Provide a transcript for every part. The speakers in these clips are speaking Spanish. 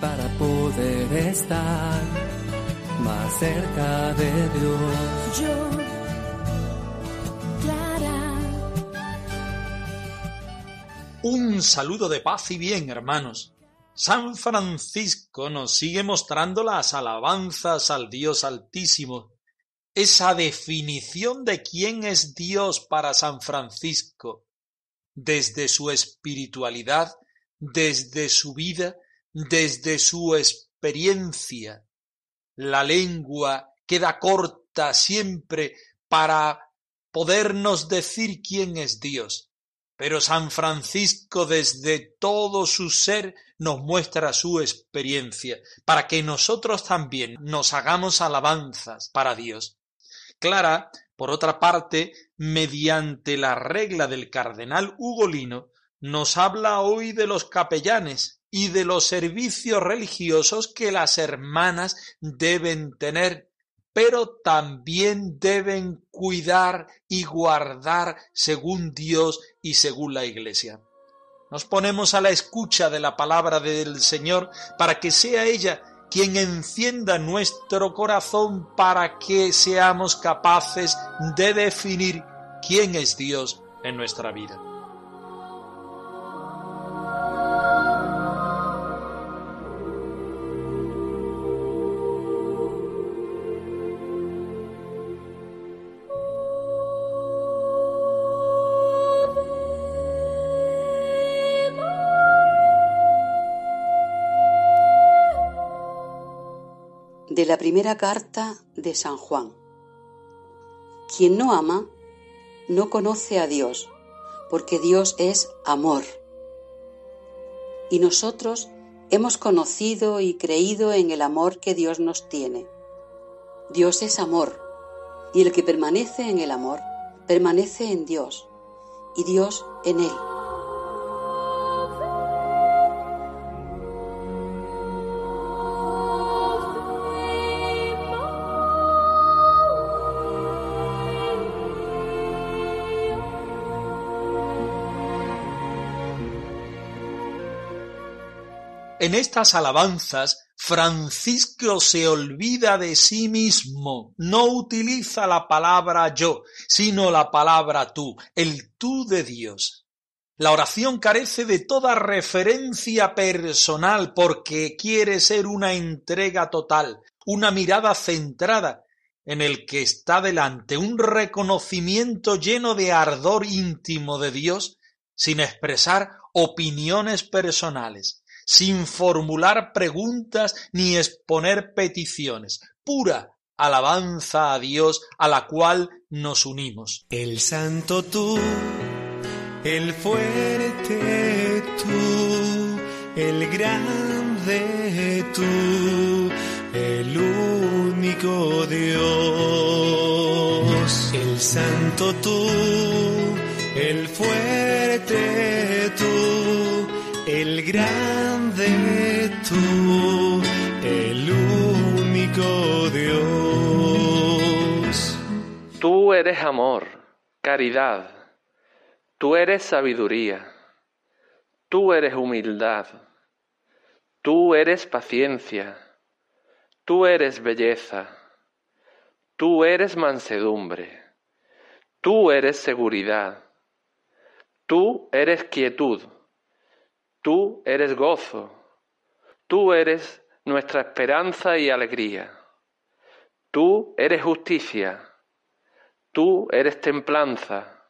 Para poder estar más cerca de Dios. Yo, Clara, Un saludo de paz y bien, hermanos. San Francisco nos sigue mostrando las alabanzas al Dios Altísimo. Esa definición de quién es Dios para San Francisco, desde su espiritualidad, desde su vida, desde su experiencia. La lengua queda corta siempre para podernos decir quién es Dios. Pero San Francisco desde todo su ser nos muestra su experiencia, para que nosotros también nos hagamos alabanzas para Dios. Clara, por otra parte, mediante la regla del cardenal Ugolino, nos habla hoy de los capellanes y de los servicios religiosos que las hermanas deben tener pero también deben cuidar y guardar según Dios y según la Iglesia. Nos ponemos a la escucha de la palabra del Señor para que sea ella quien encienda nuestro corazón para que seamos capaces de definir quién es Dios en nuestra vida. De la primera carta de San Juan. Quien no ama no conoce a Dios, porque Dios es amor. Y nosotros hemos conocido y creído en el amor que Dios nos tiene. Dios es amor, y el que permanece en el amor, permanece en Dios, y Dios en él. En estas alabanzas, Francisco se olvida de sí mismo, no utiliza la palabra yo, sino la palabra tú, el tú de Dios. La oración carece de toda referencia personal porque quiere ser una entrega total, una mirada centrada en el que está delante, un reconocimiento lleno de ardor íntimo de Dios, sin expresar opiniones personales sin formular preguntas ni exponer peticiones, pura alabanza a Dios a la cual nos unimos. El santo tú, el fuerte tú, el grande tú, el único Dios. El santo tú, el fuerte grande tú, el único Dios. Tú eres amor, caridad, tú eres sabiduría, tú eres humildad, tú eres paciencia, tú eres belleza, tú eres mansedumbre, tú eres seguridad, tú eres quietud, tú eres gozo, tú eres nuestra esperanza y alegría, tú eres justicia, Tú eres templanza,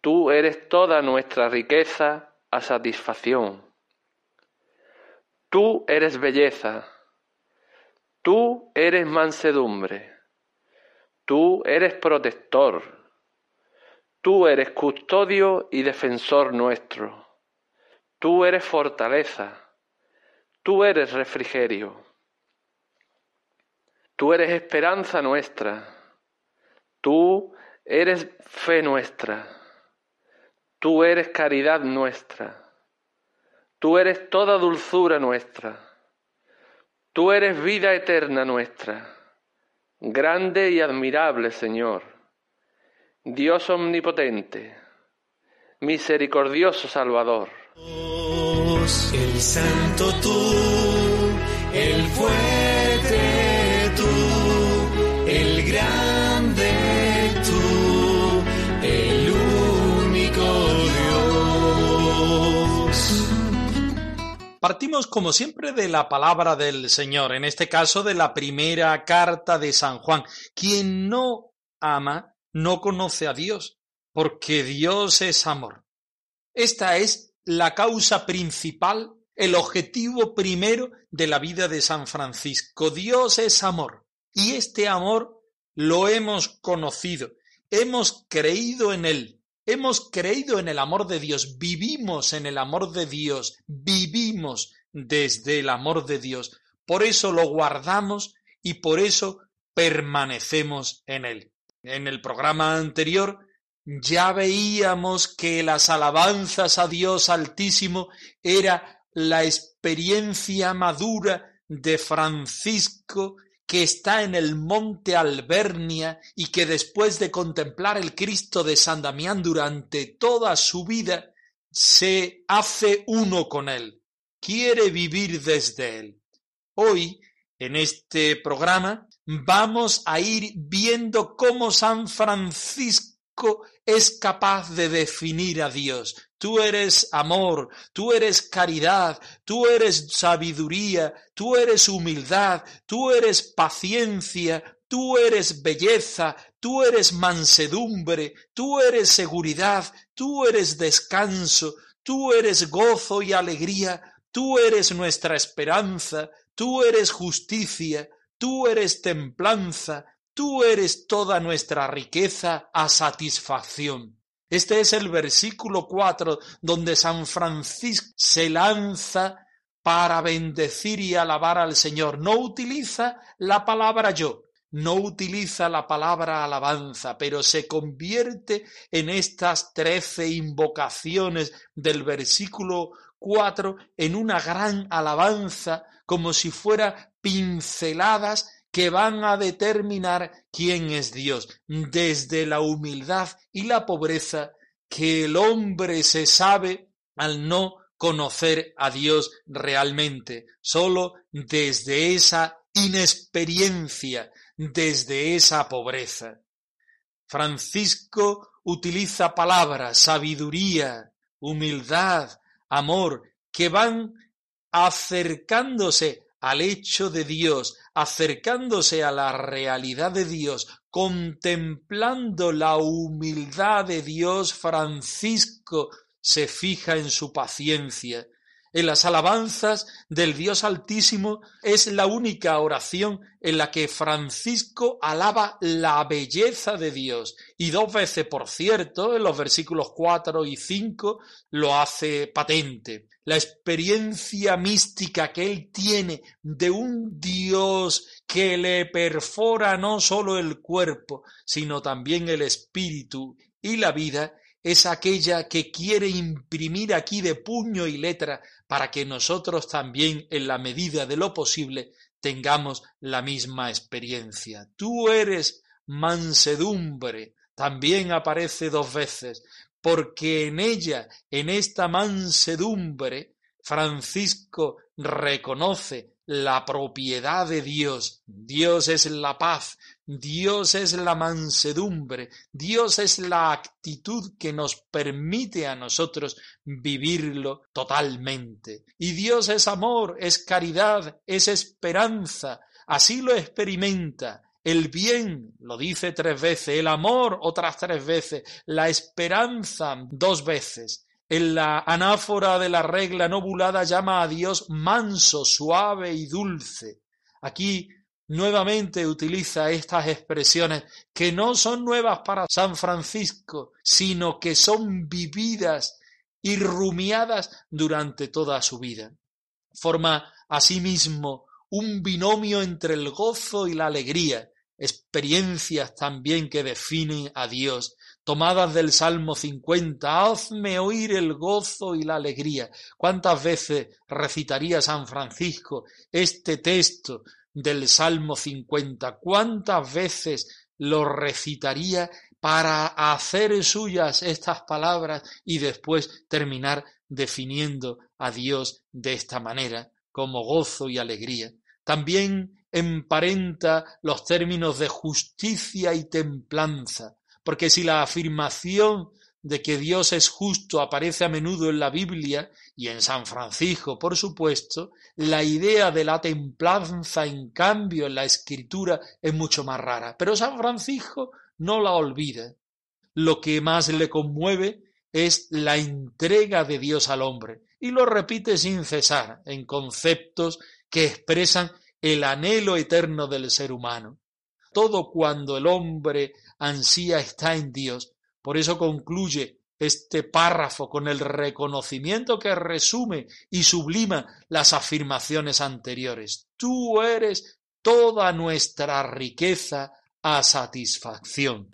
tú eres toda nuestra riqueza a satisfacción. Tú eres belleza, tú eres mansedumbre, tú eres protector, Tú eres custodio y defensor nuestro. Tú eres fortaleza. Tú eres refrigerio. Tú eres esperanza nuestra. Tú eres fe nuestra. Tú eres caridad nuestra. Tú eres toda dulzura nuestra. Tú eres vida eterna nuestra. Grande y admirable Señor. Dios omnipotente. Misericordioso Salvador. El santo tú, el fuerte tú, el grande tú, el único Dios. Partimos como siempre de la palabra del Señor, en este caso de la primera carta de San Juan. Quien no ama no conoce a Dios, porque Dios es amor. Esta es la causa principal, el objetivo primero de la vida de San Francisco. Dios es amor y este amor lo hemos conocido, hemos creído en él, hemos creído en el amor de Dios, vivimos en el amor de Dios, vivimos desde el amor de Dios. Por eso lo guardamos y por eso permanecemos en él. En el programa anterior ya veíamos que las alabanzas a Dios Altísimo era la experiencia madura de Francisco que está en el monte Albernia y que después de contemplar el Cristo de San Damián durante toda su vida se hace uno con él, quiere vivir desde él. Hoy, en este programa, vamos a ir viendo cómo San Francisco es capaz de definir a Dios. Tú eres amor, tú eres caridad, tú eres sabiduría, tú eres humildad, tú eres paciencia, tú eres belleza, tú eres mansedumbre, tú eres seguridad, tú eres descanso, tú eres gozo y alegría, tú eres nuestra esperanza, tú eres justicia, tú eres templanza, Tú eres toda nuestra riqueza a satisfacción. Este es el versículo 4 donde San Francisco se lanza para bendecir y alabar al Señor. No utiliza la palabra yo, no utiliza la palabra alabanza, pero se convierte en estas trece invocaciones del versículo 4 en una gran alabanza como si fuera pinceladas que van a determinar quién es Dios, desde la humildad y la pobreza que el hombre se sabe al no conocer a Dios realmente, solo desde esa inexperiencia, desde esa pobreza. Francisco utiliza palabras, sabiduría, humildad, amor, que van acercándose al hecho de Dios, acercándose a la realidad de Dios, contemplando la humildad de Dios, Francisco se fija en su paciencia. En las alabanzas del Dios Altísimo es la única oración en la que Francisco alaba la belleza de Dios. Y dos veces, por cierto, en los versículos 4 y 5 lo hace patente la experiencia mística que él tiene de un Dios que le perfora no solo el cuerpo, sino también el espíritu y la vida, es aquella que quiere imprimir aquí de puño y letra para que nosotros también, en la medida de lo posible, tengamos la misma experiencia. Tú eres mansedumbre, también aparece dos veces, porque en ella, en esta mansedumbre, Francisco reconoce la propiedad de Dios. Dios es la paz, Dios es la mansedumbre, Dios es la actitud que nos permite a nosotros vivirlo totalmente. Y Dios es amor, es caridad, es esperanza. Así lo experimenta el bien, lo dice tres veces, el amor otras tres veces, la esperanza dos veces. En la anáfora de la regla nobulada llama a Dios manso, suave y dulce. Aquí nuevamente utiliza estas expresiones que no son nuevas para San Francisco, sino que son vividas y rumiadas durante toda su vida. Forma asimismo un binomio entre el gozo y la alegría, experiencias también que definen a Dios, tomadas del Salmo 50, hazme oír el gozo y la alegría. ¿Cuántas veces recitaría San Francisco este texto del Salmo 50? ¿Cuántas veces lo recitaría para hacer suyas estas palabras y después terminar definiendo a Dios de esta manera, como gozo y alegría? También emparenta los términos de justicia y templanza, porque si la afirmación de que Dios es justo aparece a menudo en la Biblia y en San Francisco, por supuesto, la idea de la templanza, en cambio, en la escritura es mucho más rara. Pero San Francisco no la olvida. Lo que más le conmueve es la entrega de Dios al hombre, y lo repite sin cesar en conceptos que expresan el anhelo eterno del ser humano. Todo cuando el hombre está en Dios. Por eso concluye este párrafo con el reconocimiento que resume y sublima las afirmaciones anteriores. Tú eres toda nuestra riqueza a satisfacción.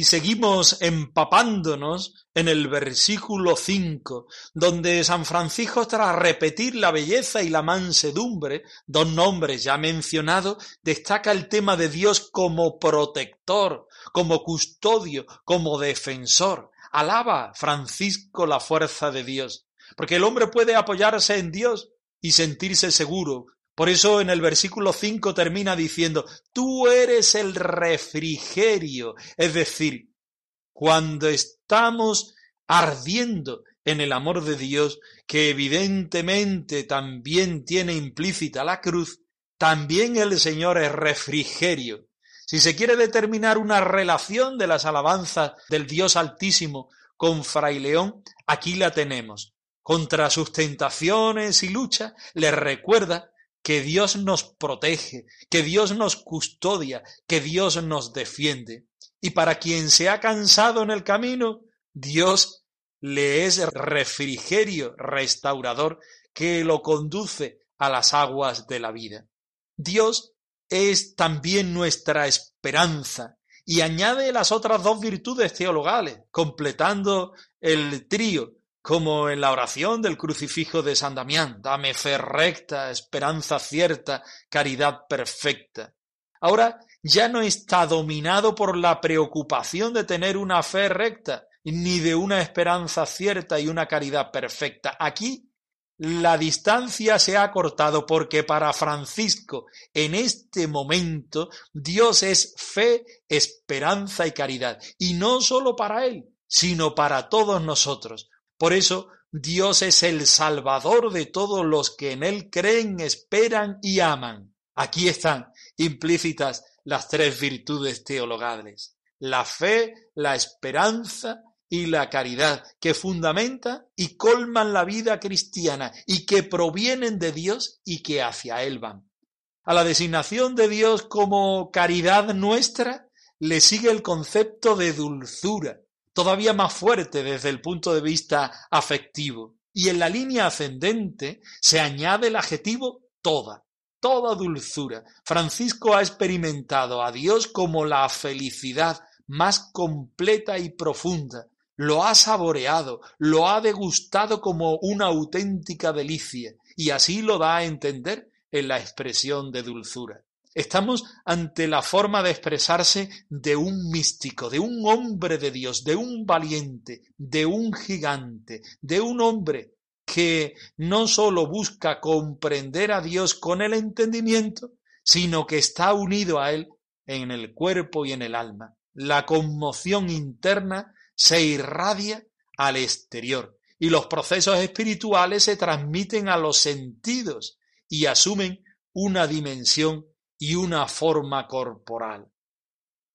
Y seguimos empapándonos en el versículo 5, donde San Francisco, tras repetir la belleza y la mansedumbre, dos nombres ya mencionados, destaca el tema de Dios como protector, como custodio, como defensor. Alaba Francisco la fuerza de Dios, porque el hombre puede apoyarse en Dios y sentirse seguro, por eso en el versículo 5 termina diciendo, tú eres el refrigerio. Es decir, cuando estamos ardiendo en el amor de Dios, que evidentemente también tiene implícita la cruz, también el Señor es refrigerio. Si se quiere determinar una relación de las alabanzas del Dios Altísimo con Fray León, aquí la tenemos. Contra sus tentaciones y luchas, le recuerda que Dios nos protege, que Dios nos custodia, que Dios nos defiende. Y para quien se ha cansado en el camino, Dios le es refrigerio restaurador que lo conduce a las aguas de la vida. Dios es también nuestra esperanza y añade las otras dos virtudes teologales, completando el trío como en la oración del crucifijo de San Damián, dame fe recta, esperanza cierta, caridad perfecta. Ahora ya no está dominado por la preocupación de tener una fe recta, ni de una esperanza cierta y una caridad perfecta. Aquí la distancia se ha cortado porque para Francisco en este momento Dios es fe, esperanza y caridad. Y no solo para él, sino para todos nosotros. Por eso Dios es el Salvador de todos los que en Él creen, esperan y aman. Aquí están implícitas las tres virtudes teologales, la fe, la esperanza y la caridad, que fundamentan y colman la vida cristiana y que provienen de Dios y que hacia Él van. A la designación de Dios como caridad nuestra le sigue el concepto de dulzura, todavía más fuerte desde el punto de vista afectivo. Y en la línea ascendente se añade el adjetivo toda, toda dulzura. Francisco ha experimentado a Dios como la felicidad más completa y profunda. Lo ha saboreado, lo ha degustado como una auténtica delicia, y así lo da a entender en la expresión de dulzura. Estamos ante la forma de expresarse de un místico, de un hombre de Dios, de un valiente, de un gigante, de un hombre que no sólo busca comprender a Dios con el entendimiento, sino que está unido a Él en el cuerpo y en el alma. La conmoción interna se irradia al exterior y los procesos espirituales se transmiten a los sentidos y asumen una dimensión y una forma corporal.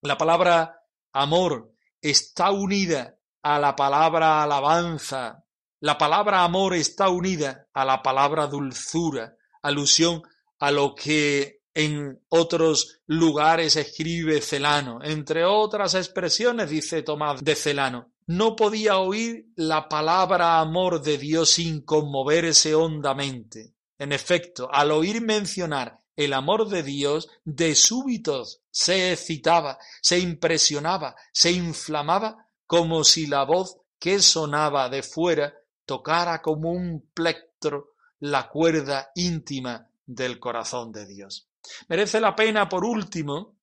La palabra amor está unida a la palabra alabanza. La palabra amor está unida a la palabra dulzura, alusión a lo que en otros lugares escribe Celano. Entre otras expresiones dice Tomás de Celano. No podía oír la palabra amor de Dios sin conmoverse hondamente. En efecto, al oír mencionar el amor de Dios de súbito se excitaba, se impresionaba, se inflamaba, como si la voz que sonaba de fuera tocara como un plectro la cuerda íntima del corazón de Dios. Merece la pena, por último,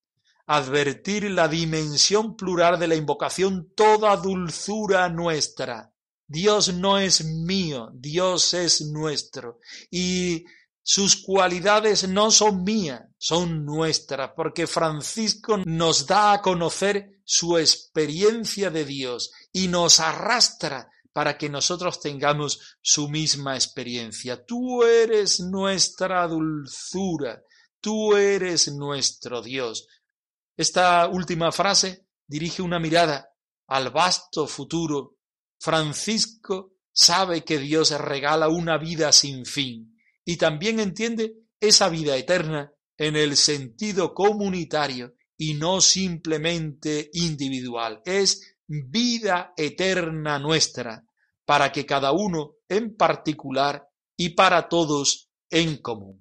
advertir la dimensión plural de la invocación toda dulzura nuestra. Dios no es mío, Dios es nuestro. Y sus cualidades no son mías, son nuestras, porque Francisco nos da a conocer su experiencia de Dios y nos arrastra para que nosotros tengamos su misma experiencia. Tú eres nuestra dulzura, tú eres nuestro Dios. Esta última frase dirige una mirada al vasto futuro. Francisco sabe que Dios regala una vida sin fin y también entiende esa vida eterna en el sentido comunitario y no simplemente individual. Es vida eterna nuestra, para que cada uno en particular y para todos en común.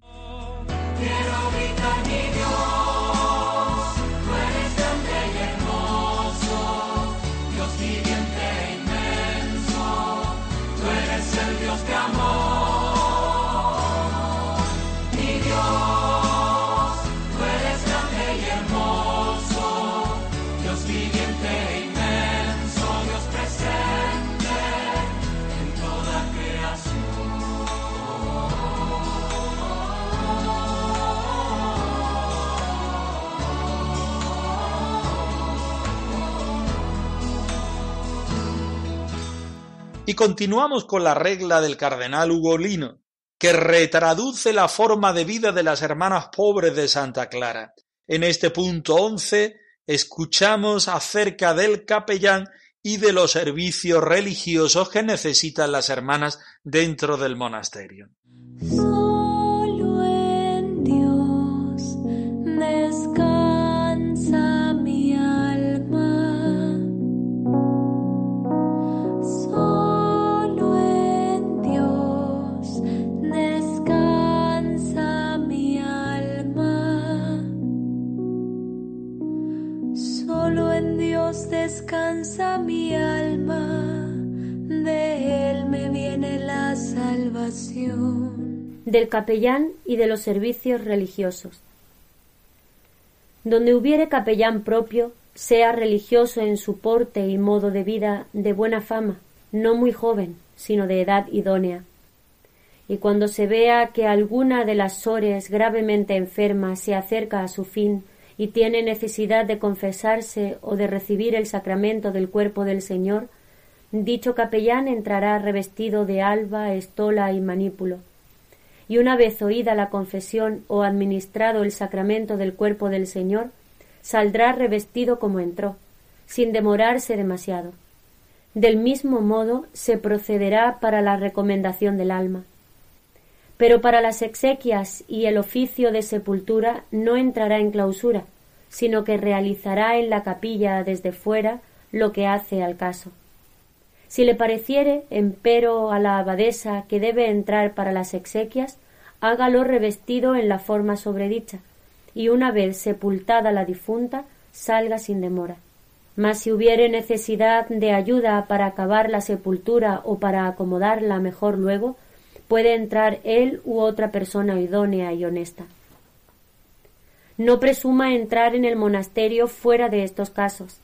Y continuamos con la regla del cardenal Ugolino, que retraduce la forma de vida de las hermanas pobres de Santa Clara. En este punto once escuchamos acerca del capellán y de los servicios religiosos que necesitan las hermanas dentro del monasterio. Descansa mi alma, de él me viene la salvación. Del capellán y de los servicios religiosos. Donde hubiere capellán propio, sea religioso en su porte y modo de vida de buena fama, no muy joven, sino de edad idónea. Y cuando se vea que alguna de las sores gravemente enferma se acerca a su fin y tiene necesidad de confesarse o de recibir el sacramento del cuerpo del Señor, dicho capellán entrará revestido de alba, estola y manípulo. Y una vez oída la confesión o administrado el sacramento del cuerpo del Señor, saldrá revestido como entró, sin demorarse demasiado. Del mismo modo se procederá para la recomendación del alma. Pero para las exequias y el oficio de sepultura no entrará en clausura, sino que realizará en la capilla desde fuera lo que hace al caso. Si le pareciere, empero, a la abadesa que debe entrar para las exequias, hágalo revestido en la forma sobredicha, y una vez sepultada la difunta, salga sin demora. Mas si hubiere necesidad de ayuda para acabar la sepultura o para acomodarla mejor luego, puede entrar él u otra persona idónea y honesta. no presuma entrar en el monasterio fuera de estos casos.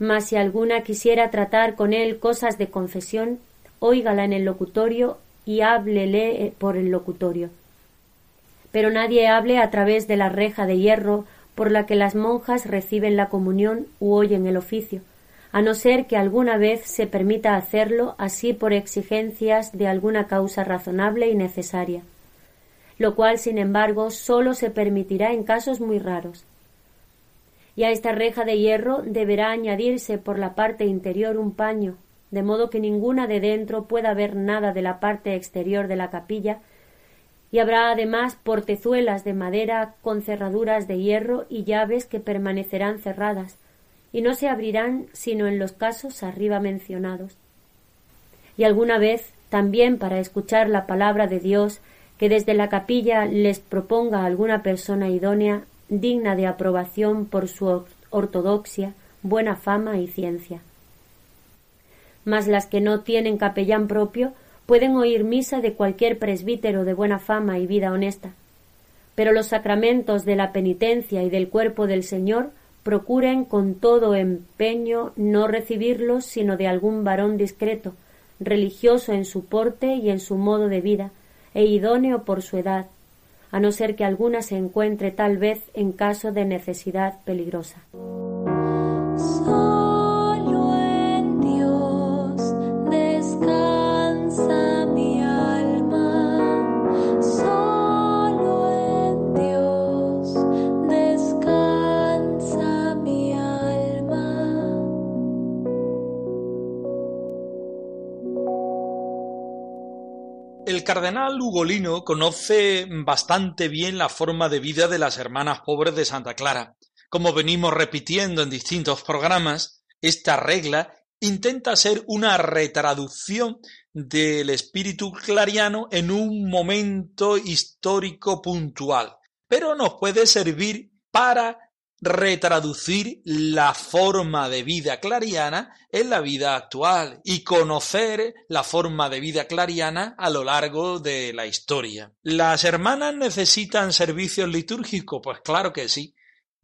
Mas si alguna quisiera tratar con él cosas de confesión, óigala en el locutorio y háblele por el locutorio. Pero nadie hable a través de la reja de hierro por la que las monjas reciben la comunión u oyen el oficio, a no ser que alguna vez se permita hacerlo así por exigencias de alguna causa razonable y necesaria, lo cual, sin embargo, sólo se permitirá en casos muy raros. Y a esta reja de hierro deberá añadirse por la parte interior un paño, de modo que ninguna de dentro pueda ver nada de la parte exterior de la capilla y habrá además portezuelas de madera con cerraduras de hierro y llaves que permanecerán cerradas y no se abrirán sino en los casos arriba mencionados. Y alguna vez, también para escuchar la palabra de Dios que desde la capilla les proponga alguna persona idónea, digna de aprobación por su ortodoxia, buena fama y ciencia. Mas las que no tienen capellán propio pueden oír misa de cualquier presbítero de buena fama y vida honesta. Pero los sacramentos de la penitencia y del cuerpo del Señor procuren con todo empeño no recibirlos sino de algún varón discreto, religioso en su porte y en su modo de vida, e idóneo por su edad, a no ser que alguna se encuentre tal vez en caso de necesidad peligrosa. El cardenal Ugolino conoce bastante bien la forma de vida de las hermanas pobres de Santa Clara. Como venimos repitiendo en distintos programas, esta regla intenta ser una retraducción del espíritu clariano en un momento histórico puntual, pero nos puede servir para retraducir la forma de vida clariana en la vida actual y conocer la forma de vida clariana a lo largo de la historia. ¿Las hermanas necesitan servicios litúrgicos? Pues claro que sí.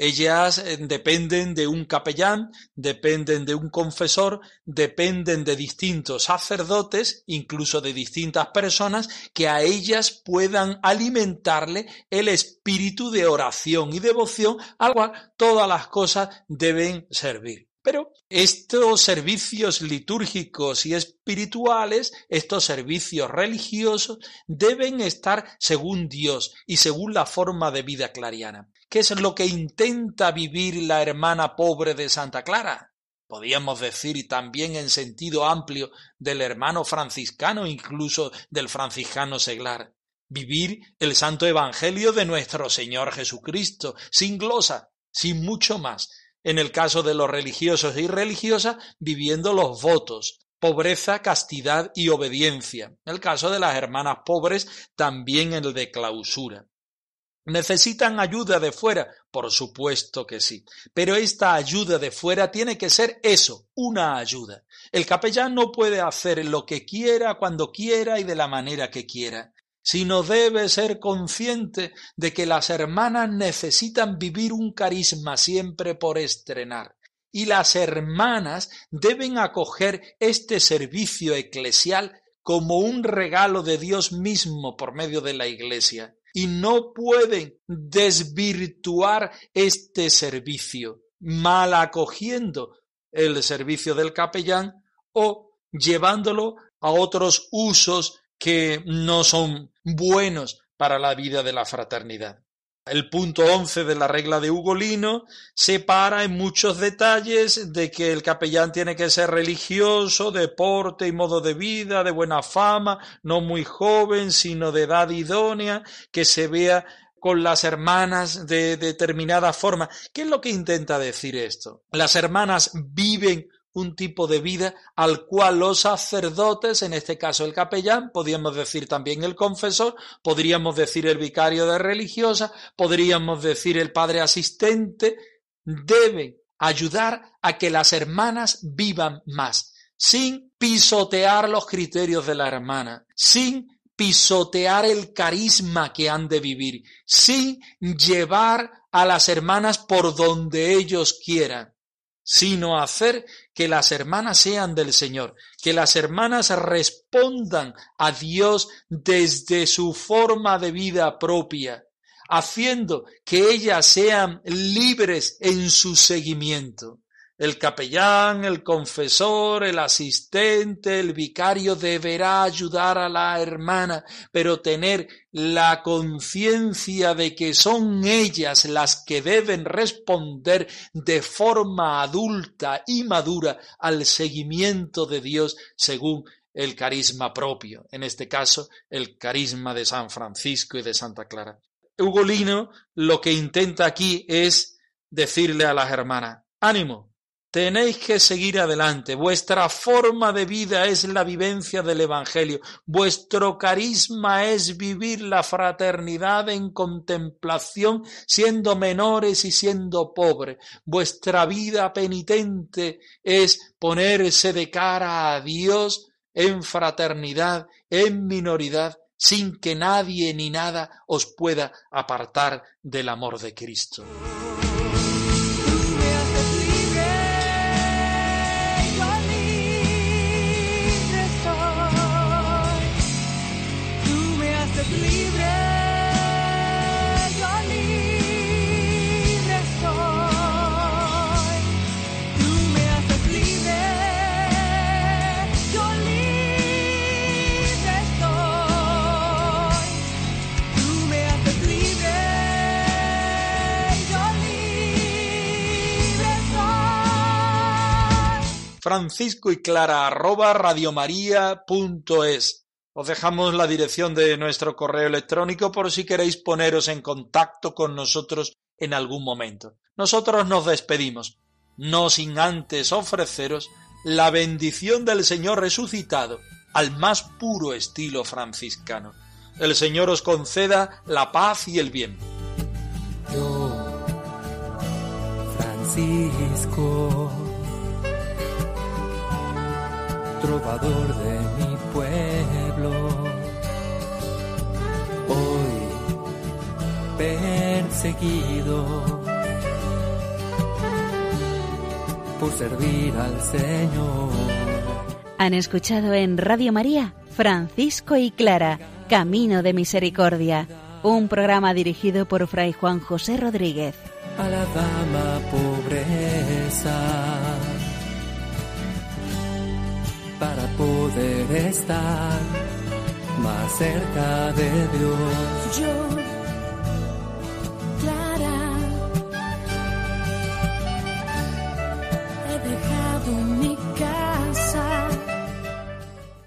Ellas eh, dependen de un capellán, dependen de un confesor, dependen de distintos sacerdotes, incluso de distintas personas, que a ellas puedan alimentarle el espíritu de oración y devoción al cual todas las cosas deben servir. Pero estos servicios litúrgicos y espirituales, estos servicios religiosos, deben estar según Dios y según la forma de vida clariana. ¿Qué es lo que intenta vivir la hermana pobre de Santa Clara? Podríamos decir también en sentido amplio del hermano franciscano, incluso del franciscano seglar. Vivir el santo evangelio de nuestro Señor Jesucristo, sin glosa, sin mucho más. En el caso de los religiosos y religiosas, viviendo los votos, pobreza, castidad y obediencia. En el caso de las hermanas pobres, también el de clausura. ¿Necesitan ayuda de fuera? Por supuesto que sí. Pero esta ayuda de fuera tiene que ser eso, una ayuda. El capellán no puede hacer lo que quiera, cuando quiera y de la manera que quiera, sino debe ser consciente de que las hermanas necesitan vivir un carisma siempre por estrenar. Y las hermanas deben acoger este servicio eclesial como un regalo de Dios mismo por medio de la Iglesia y no pueden desvirtuar este servicio, mal acogiendo el servicio del capellán o llevándolo a otros usos que no son buenos para la vida de la fraternidad. El punto once de la regla de Ugolino separa en muchos detalles de que el capellán tiene que ser religioso, de porte y modo de vida, de buena fama, no muy joven, sino de edad idónea, que se vea con las hermanas de determinada forma. ¿Qué es lo que intenta decir esto? Las hermanas viven un tipo de vida al cual los sacerdotes, en este caso el capellán, podríamos decir también el confesor, podríamos decir el vicario de religiosa, podríamos decir el padre asistente, deben ayudar a que las hermanas vivan más, sin pisotear los criterios de la hermana, sin pisotear el carisma que han de vivir, sin llevar a las hermanas por donde ellos quieran, sino hacer que las hermanas sean del Señor, que las hermanas respondan a Dios desde su forma de vida propia, haciendo que ellas sean libres en su seguimiento. El capellán, el confesor, el asistente, el vicario deberá ayudar a la hermana, pero tener la conciencia de que son ellas las que deben responder de forma adulta y madura al seguimiento de Dios según el carisma propio, en este caso el carisma de San Francisco y de Santa Clara. Ugolino lo que intenta aquí es decirle a las hermanas, ánimo, Tenéis que seguir adelante. Vuestra forma de vida es la vivencia del Evangelio. Vuestro carisma es vivir la fraternidad en contemplación, siendo menores y siendo pobres. Vuestra vida penitente es ponerse de cara a Dios en fraternidad, en minoridad, sin que nadie ni nada os pueda apartar del amor de Cristo. Francisco y Clara arroba radiomaria.es. Os dejamos la dirección de nuestro correo electrónico por si queréis poneros en contacto con nosotros en algún momento. Nosotros nos despedimos, no sin antes ofreceros la bendición del Señor resucitado al más puro estilo franciscano. El Señor os conceda la paz y el bien. Trovador de mi pueblo. Hoy perseguido por servir al Señor. Han escuchado en Radio María Francisco y Clara, Camino de Misericordia, un programa dirigido por Fray Juan José Rodríguez. A la dama pobreza poder estar más cerca de Dios.